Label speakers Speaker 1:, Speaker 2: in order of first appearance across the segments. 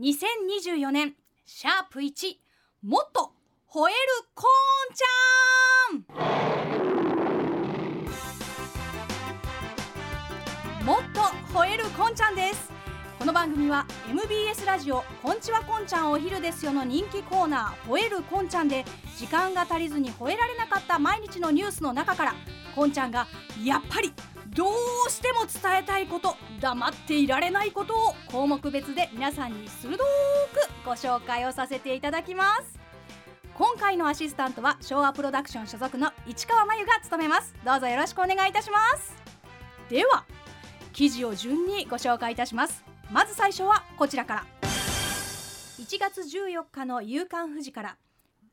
Speaker 1: 2024年シャープ1もっと吠えるこんちゃん。もっと吠えるこんちゃんです。この番組は MBS ラジオ「こんちはこんちゃんお昼ですよ」の人気コーナー「吠えるこんちゃん」で時間が足りずに吠えられなかった毎日のニュースの中からこんちゃんがやっぱりどうしても伝えたいこと黙っていられないことを項目別で皆さんに鋭くご紹介をさせていただきます。今回のアシスタントは昭和プロダクション所属の市川真由が務めます。どうぞよろしくお願いいたします。では記事を順にご紹介いたします。まず最初はこちらから。1月14日の夕刊富士から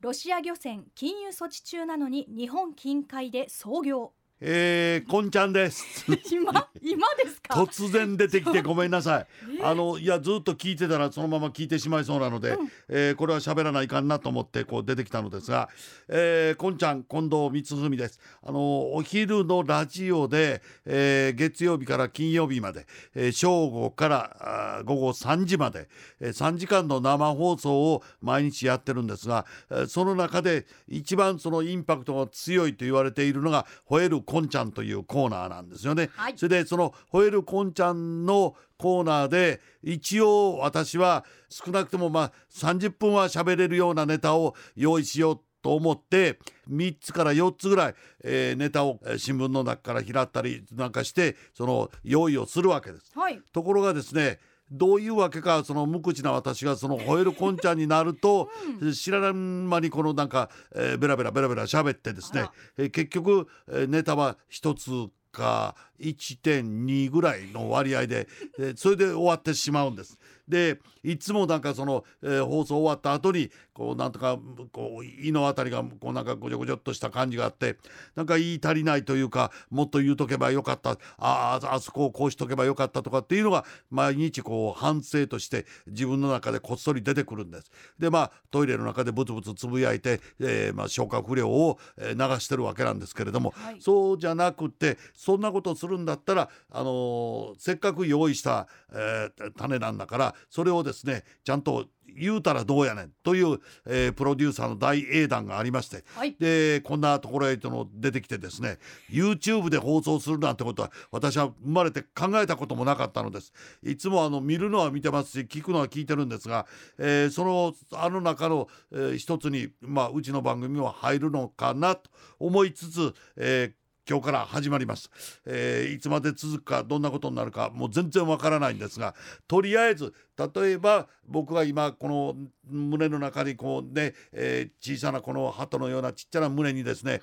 Speaker 1: ロシア漁船禁輸措置中なのに日本近海で操業。
Speaker 2: えー、こんちゃんです。
Speaker 1: 今今ですか？
Speaker 2: 突然出てきてごめんなさい、えー、あのいやずっと聞いてたらそのまま聞いてしまいそうなので、うん、えー、これは喋らないかんなと思ってこう出てきたのですが、えー、こんちゃん近藤光文です。あのお昼のラジオで、えー、月曜日から金曜日まで、えー、正午から午後3時まで、えー、3時間の生放送を毎日やってるんですが、えー、その中で一番そのインパクトが強いと言われているのが「吠えるこんちゃんというコーナーなんですよね。はい、それでその吠えるこんちゃんのコーナーで一応私は少なくともまあ30分は喋れるようなネタを用意しようと思って3つから4つぐらい、えー、ネタを新聞の中から拾ったりなんかしてその用意をするわけです。はい、ところがですねどういうわけかその無口な私がその吠えるこんちゃんになると、うん、知らない間にこのなんか、えー、ベラベラベラベラ喋ってですね、えー、結局、えー、ネタは一つか1.2ぐらいの割合で、えー、それで終わってしまうんです。でいつもなんかその、えー、放送終わった後にこうなんとかこう胃のあたりがこうなんかごちょごちょっとした感じがあってなんか言い足りないというかもっと言うとけばよかったああそこをこうしとけばよかったとかっていうのが毎日こう反省として自分の中でこっそり出てくるんです。でまあトイレの中でブツブツつぶやいて、えー、まあ消化不良を流してるわけなんですけれども、はい、そうじゃなくてそんなことするんだったら、あのー、せっかく用意した、えー、種なんだからそれをですねちゃんと言うたらどうやねんという、えー、プロデューサーの大英断がありまして、はい、でこんなところへとの出てきてですね YouTube で放送するなんてことは私は生まれて考えたこともなかったのです。いつもあの見るのは見てますし聞くのは聞いてるんですが、えー、そのあの中の、えー、一つに、まあ、うちの番組は入るのかなと思いつつ、えー、今日から始まります、えー、いつまで続くかどんなことになるかもう全然わからないんですがとりあえず例えば僕が今この胸の中にこうね、えー、小さなこの鳩のようなちっちゃな胸にですね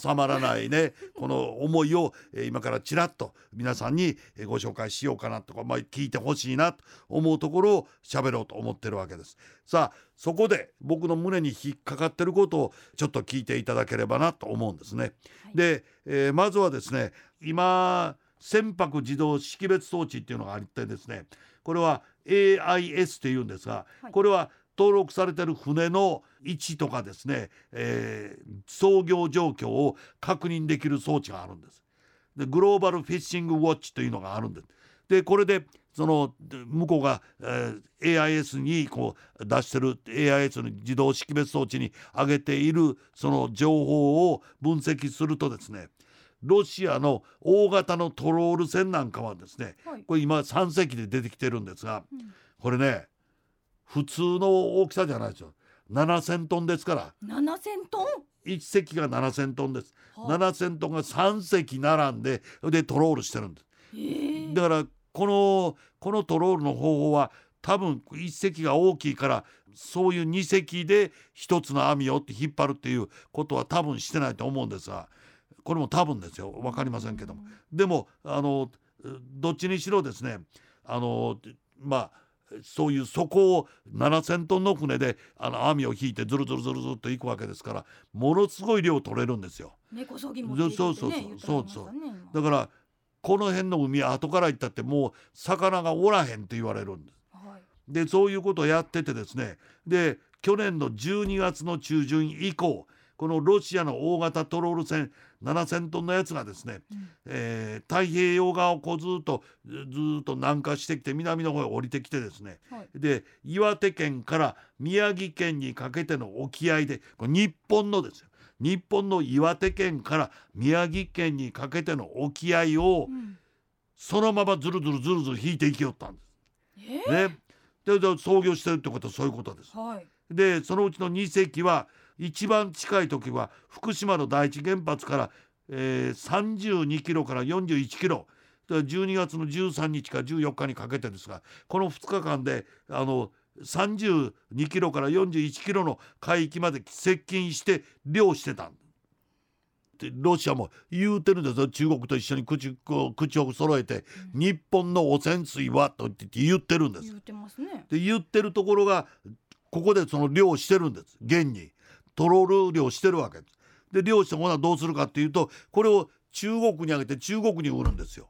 Speaker 2: 収まらないね この思いを、えー、今からちらっと皆さんにご紹介しようかなとか、まあ、聞いてほしいなと思うところを喋ろうと思ってるわけです。さあそこで僕の胸に引っかかってることをちょっと聞いていただければなと思うんですね。はい、で、えー、まずはですね今船舶自動識別装置っていうのがあってですねこれは AIS っていうんですが、これは登録されてる船の位置とかですね、えー、操業状況を確認できる装置があるんです。でグローバルフィッシングウォッチというのがあるんです。でこれでその向こうが、えー、AIS にこう出してる AIS の自動識別装置に上げているその情報を分析するとですねロシアの大型のトロール船なんかはですね、はい、これ今3隻で出てきてるんですが、うん、これね普通の大きさじゃないですよ。7,000トンですから。
Speaker 1: 7,000トン
Speaker 2: ？1隻が7,000トンです、はあ、7,000トンが3隻並んででトロールしてるんです、え。ー、だからこのこのトロールの方法は多分1隻が大きいからそういう2隻で1つの網をって引っ張るっていうことは多分してないと思うんですがこれも多分ですよ。分かりませんけども、でもあのどっちにしろですねあのまあそういう底を7,000トンの船であの網を引いてずるずるずるずると行くわけですからものすごい量取れるんですよ。
Speaker 1: 根こそぎ
Speaker 2: も、ね、そうそうそうそう。そうだからこの辺の海後から行ったってもう魚がおらへんって言われるんです。はい、でそういうことをやっててですね。で去年の12月の中旬以降このロシアの大型トロール船7,000トンのやつがですね、うん、えー、太平洋側をこうずっとずっと南下してきて南の方へ降りてきてですね、はい、で岩手県から宮城県にかけての沖合でこれ日本のですよ日本の岩手県から宮城県にかけての沖合を、そのままずるずるずるずる引いていきよったんです。えー、ね、で創業してるってことはそういうことです。はい、でそのうちの2隻は一番近い時は福島の第一原発から、えー、32キロから41キロ。12月の13日から14日にかけてですがこの2日間であの32キロから41キロの海域まで接近して漁してたでロシアも言うてるんですよ中国と一緒に口口を揃えて、うん、日本の汚染水はと言ってるんです。
Speaker 1: 言ってますね。
Speaker 2: で言ってるところがここでその漁してるんです現にトロール漁してるわけです。で漁してほなどうするかっていうとこれを中国にあげて中国に売るんですよ。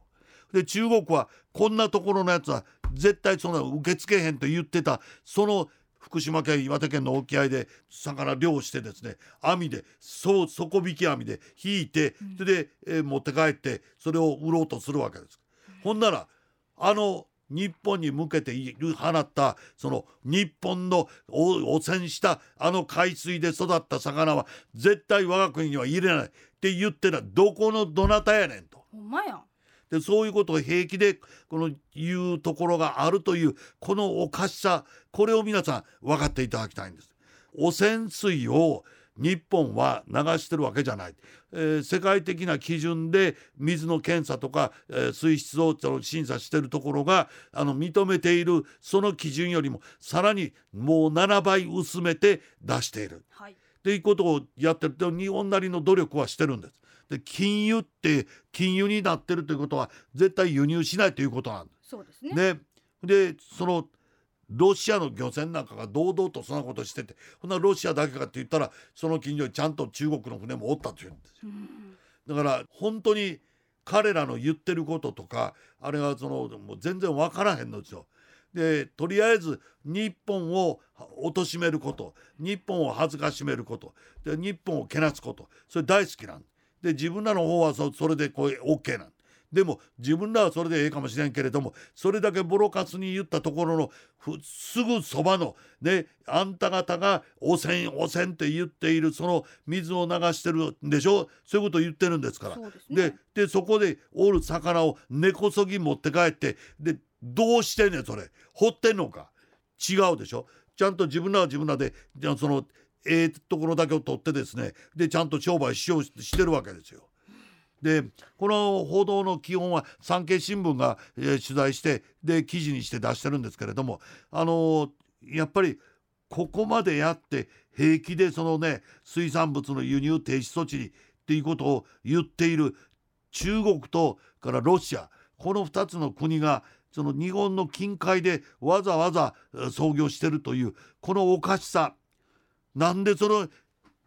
Speaker 2: で中国はこんなところのやつは絶対そんな受け付けへんと言ってたその福島県岩手県の沖合で魚漁してですね網でそう底引き網で引いてそれで、えー、持って帰ってそれを売ろうとするわけです。ほんならあの日本に向けて放ったその日本の汚染したあの海水で育った魚は絶対我が国には入れないって言ってるどこのどなたやねんと。
Speaker 1: ほんまや
Speaker 2: でそういうことを平気でこの言うところがあるというこのおかしさこれを皆さん分かっていただきたいんです。汚染水を日本は流してるわけじゃない、えー、世界的な基準で水の検査とか、えー、水質を審査してるところがあの認めているその基準よりもさらにもう7倍薄めて出している。はい、っていうことをやってると日本なりの努力はしてるんです。で禁輸って禁輸になってるということは絶対輸入しないということなん
Speaker 1: そうですね。
Speaker 2: でそのロシアの漁船なんかが堂々とそんなことしててほんなロシアだけかって言ったらその近所にちゃんと中国の船もおったというんですよ。だから本当に彼らの言ってることとかあれはそのもう全然分からへんのですよ。でとりあえず日本を貶めること日本を恥ずかしめることで日本をけなすことそれ大好きなんで自分らの方はそそれでこう OK なんでも自分らはそれでええかもしれんけれどもそれだけボロカスに言ったところのすぐそばのねあんた方が汚染汚染って言っているその水を流してるんでしょ？そういうことを言ってるんですから。で、ね、でそこでおる魚を根こそぎ持って帰ってでどうしてんねんそれ。掘ってんのか。違うでしょ？ちゃんと自分らは自分らでじゃあそのええところだけを取ってですねでちゃんと商売しようしてるわけですよ。でこの報道の基本は産経新聞が、えー、取材してで記事にして出してるんですけれどもあのー、やっぱりここまでやって平気でそのね水産物の輸入停止措置にっていうことを言っている中国とからロシアこの2つの国がその日本の近海でわざわざ操業してるというこのおかしさなんでその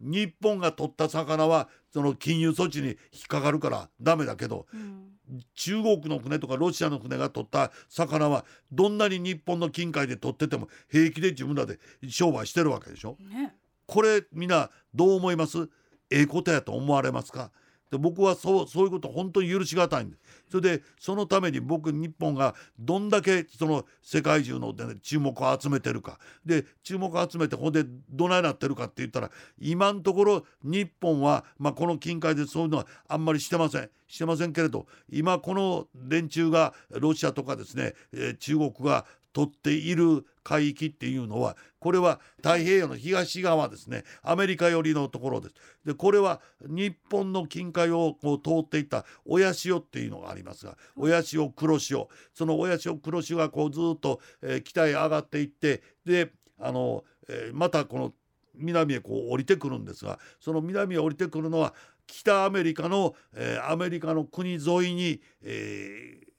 Speaker 2: 日本が取った魚はその禁輸措置に引っかかるからダメだけど、うん、中国の船とかロシアの船が取った魚はどんなに日本の近海で取ってても平気で自分らで商売してるわけでしょ。ね、これみんなどう思います？ええことやと思われますか？で僕はそうそういうこと本当に許しがたいんです。それでそのために僕日本がどんだけその世界中の、ね、注目を集めてるか。で注目を集めてほんでどないなってるかって言ったら今のところ日本は、まあ、この近海でそういうのはあんまりしてません。してませんけれど今この連中がロシアとかですね、えー、中国が取っている海域っていうのはこれは太平洋の東側ですねアメリカ寄りのところです。でこれは日本の近海をこう通っていった親潮っていうのがありますが親潮黒潮その親潮黒潮がこうずっと、えー、北へ上がっていってであの、えー、またこの南へこう降りてくるんですがその南へ降りてくるのは北アメリカの、えー、アメリカの国沿いに、えー、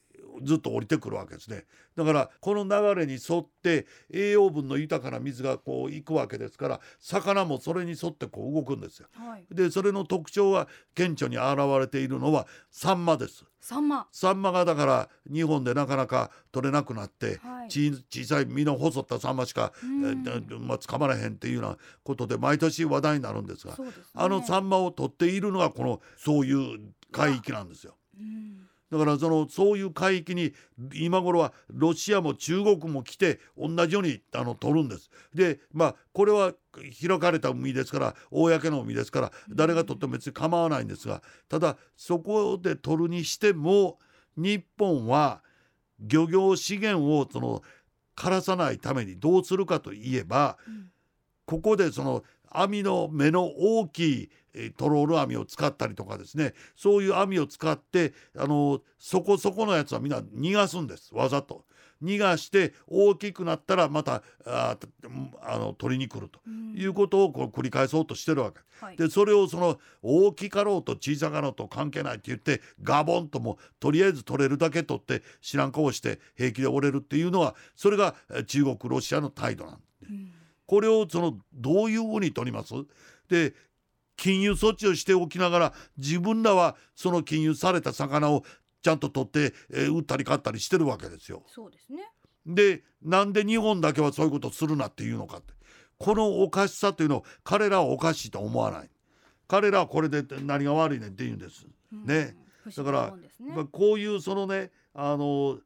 Speaker 2: ずっと降りてくるわけですね。だからこの流れに沿って栄養分の豊かな水がこう行くわけですから魚もそれに沿ってこう動くんですよ。
Speaker 1: はい。
Speaker 2: でそれの特徴は顕著に現れているのはサンマです。
Speaker 1: サンマ。
Speaker 2: サンマがだから日本でなかなか取れなくなって、
Speaker 1: はい。
Speaker 2: ち小さい身の細ったサンマしか、まあ、捕まらへんっていうようなことで毎年話題になるんですが
Speaker 1: ね。
Speaker 2: あのサンマを取っているのがこのそういう海域なんですよ。
Speaker 1: うん
Speaker 2: だからそのそういう海域に今頃はロシアも中国も来て同じようにあの取るんです。でまあこれは開かれた海ですから公の海ですから誰が取っても別に構わないんですがただそこで取るにしても日本は漁業資源をその枯らさないためにどうするかといえば
Speaker 1: うん
Speaker 2: ここでその網の目の大きいえートロール網を使ったりとかですね。そういう網を使ってあのそこそこのやつはみんな逃がすんです。わざと。逃がして大きくなったらまたあーあの取りに来ると。
Speaker 1: うん。
Speaker 2: いうことをこう繰り返そうとしてるわけ。
Speaker 1: はい。
Speaker 2: でそれをその大きかろうと小さかろうと関係ないって言ってガボンともとりあえず取れるだけ取って知らん顔して平気で折れるっていうのはそれがえー中国ロシアの態度なん
Speaker 1: うん
Speaker 2: これをそのどういうふうに取ります？で禁輸措置をしておきながら自分らはその禁輸された魚をちゃんと取って、えー売ったり買ったりしてるわけですよ。
Speaker 1: そうですね。
Speaker 2: でなんで日本だけはそういうことするなっていうのかって。このおかしさというのを彼らはおかしいと思わない。彼らはこれで何が悪いねんって言うんです。
Speaker 1: うん
Speaker 2: ね。だからこういうそのねあのぶ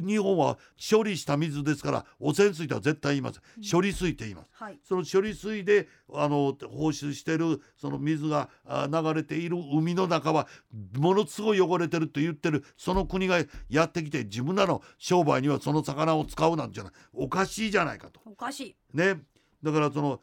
Speaker 2: 日本は処理した水ですから汚染水とは絶対言いません
Speaker 1: うん
Speaker 2: 処理水って言います。
Speaker 1: はい
Speaker 2: その処理水であの放出してるその水があ流れている海の中はものすごい汚れてると言ってるその国がやってきて自分らの商売にはその魚を使うなんてじゃないおかしいじゃないかと。
Speaker 1: おかしい
Speaker 2: ねだからその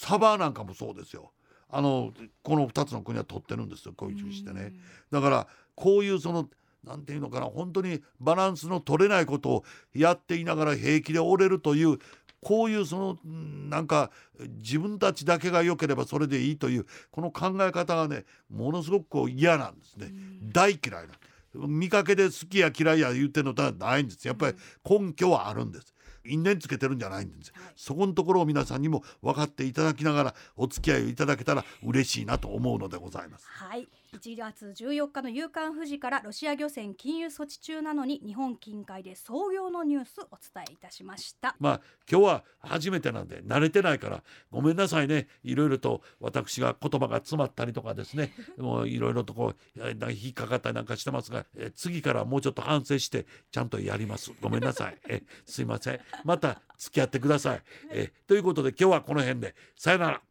Speaker 2: サバなんかもそうですよ。あのこの2つの国は取ってるんですよこういうふうにしてね。だからこういうそのなんていうのかな本当にバランスの取れないことをやっていながら平気で折れるというこういうそのうんなんか自分たちだけが良ければそれでいいというこの考え方がねものすごくこう嫌なんですね。
Speaker 1: うん。
Speaker 2: 大嫌いな見かけで好きや嫌いや言ってるのではないんです。やっぱり根拠はあるんです。因縁つけてるんじゃないんです。
Speaker 1: はい。
Speaker 2: そこのところを皆さんにも分かっていただきながらお付き合いをいただけたら嬉しいなと思うのでございます。
Speaker 1: はい1月14日の夕刊富士からロシア漁船禁輸措置中なのに日本近海で操業のニュースお伝えいたしました。
Speaker 2: まあ今日は初めてなんで慣れてないからごめんなさいね。いろいろと私が言葉が詰まったりとかですね。もういろいろとこうえー引っかかったりなんかしてますが、えー次からもうちょっと反省してちゃんとやります。ごめんなさい、えーすいません。また付き合ってください、えーということで今日はこの辺で。さよなら